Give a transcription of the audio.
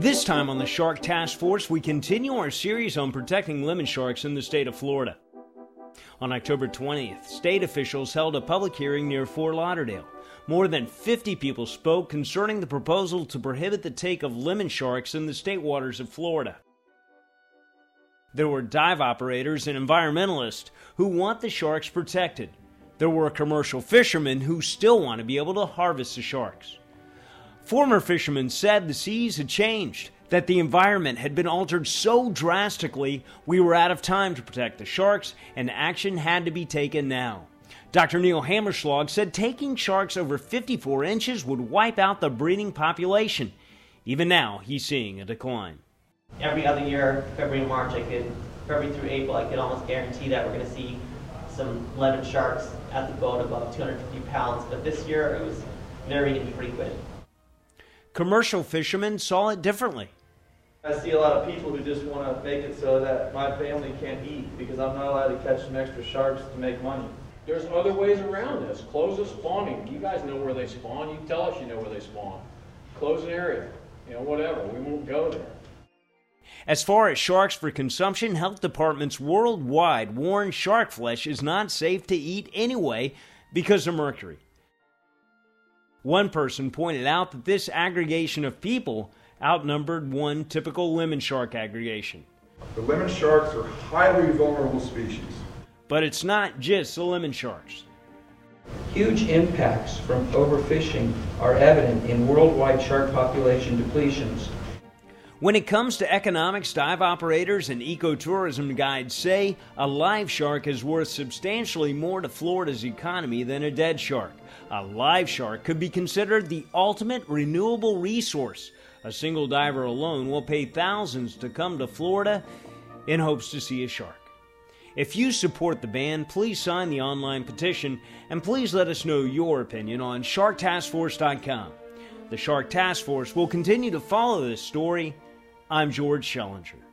This time on the Shark Task Force, we continue our series on protecting lemon sharks in the state of Florida. On October 20th, state officials held a public hearing near Fort Lauderdale. More than 50 people spoke concerning the proposal to prohibit the take of lemon sharks in the state waters of Florida. There were dive operators and environmentalists who want the sharks protected. There were commercial fishermen who still want to be able to harvest the sharks. Former fishermen said the seas had changed, that the environment had been altered so drastically we were out of time to protect the sharks and action had to be taken now. Dr. Neil Hammerschlag said taking sharks over 54 inches would wipe out the breeding population. Even now, he's seeing a decline. Every other year, February and March, I could, February through April, I could almost guarantee that we're going to see some lemon sharks at the boat above 250 pounds. But this year, it was very infrequent. Commercial fishermen saw it differently. I see a lot of people who just want to make it so that my family can't eat because I'm not allowed to catch some extra sharks to make money. There's other ways around this. Close the spawning. You guys know where they spawn. You tell us you know where they spawn. Close an area. You know, whatever. We won't go there. As far as sharks for consumption, health departments worldwide warn shark flesh is not safe to eat anyway because of mercury. One person pointed out that this aggregation of people outnumbered one typical lemon shark aggregation. The lemon sharks are highly vulnerable species. But it's not just the lemon sharks. Huge impacts from overfishing are evident in worldwide shark population depletions. When it comes to economics, dive operators and ecotourism guides say a live shark is worth substantially more to Florida's economy than a dead shark. A live shark could be considered the ultimate renewable resource. A single diver alone will pay thousands to come to Florida in hopes to see a shark. If you support the ban, please sign the online petition and please let us know your opinion on SharkTaskForce.com. The Shark Task Force will continue to follow this story. I'm George Schellinger.